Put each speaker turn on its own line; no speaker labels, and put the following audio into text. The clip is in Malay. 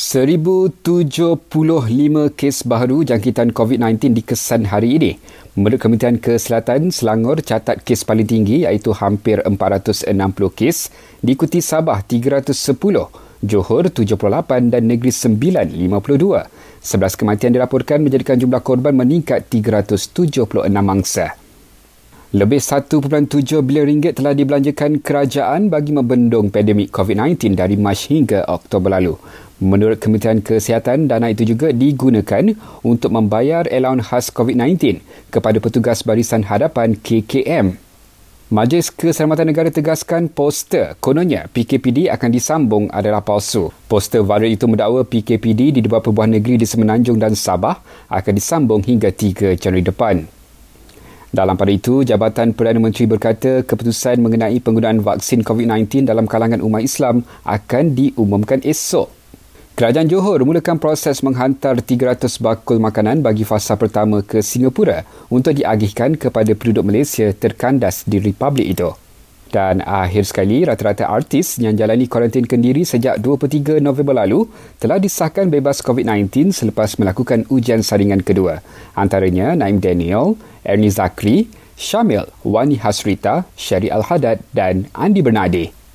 1075 kes baru jangkitan COVID-19 dikesan hari ini. Menurut Kementerian Kesihatan, Selangor catat kes paling tinggi iaitu hampir 460 kes, diikuti Sabah 310, Johor 78 dan Negeri Sembilan 52. 11 kematian dilaporkan menjadikan jumlah korban meningkat 376 mangsa. Lebih 1.7 bilion ringgit telah dibelanjakan kerajaan bagi membendung pandemik COVID-19 dari Mac hingga Oktober lalu. Menurut Kementerian Kesihatan, dana itu juga digunakan untuk membayar allowance khas COVID-19 kepada petugas barisan hadapan KKM. Majlis Keselamatan Negara tegaskan poster kononnya PKPD akan disambung adalah palsu. Poster viral itu mendakwa PKPD di beberapa buah negeri di Semenanjung dan Sabah akan disambung hingga 3 Januari depan. Dalam pada itu, Jabatan Perdana Menteri berkata keputusan mengenai penggunaan vaksin COVID-19 dalam kalangan umat Islam akan diumumkan esok. Kerajaan Johor mulakan proses menghantar 300 bakul makanan bagi fasa pertama ke Singapura untuk diagihkan kepada penduduk Malaysia terkandas di Republik itu. Dan akhir sekali, rata-rata artis yang jalani kuarantin kendiri sejak 23 November lalu telah disahkan bebas COVID-19 selepas melakukan ujian saringan kedua. Antaranya Naim Daniel, Ernie Zakri, Syamil, Wani Hasrita, Syari Al-Hadad dan Andi Bernade.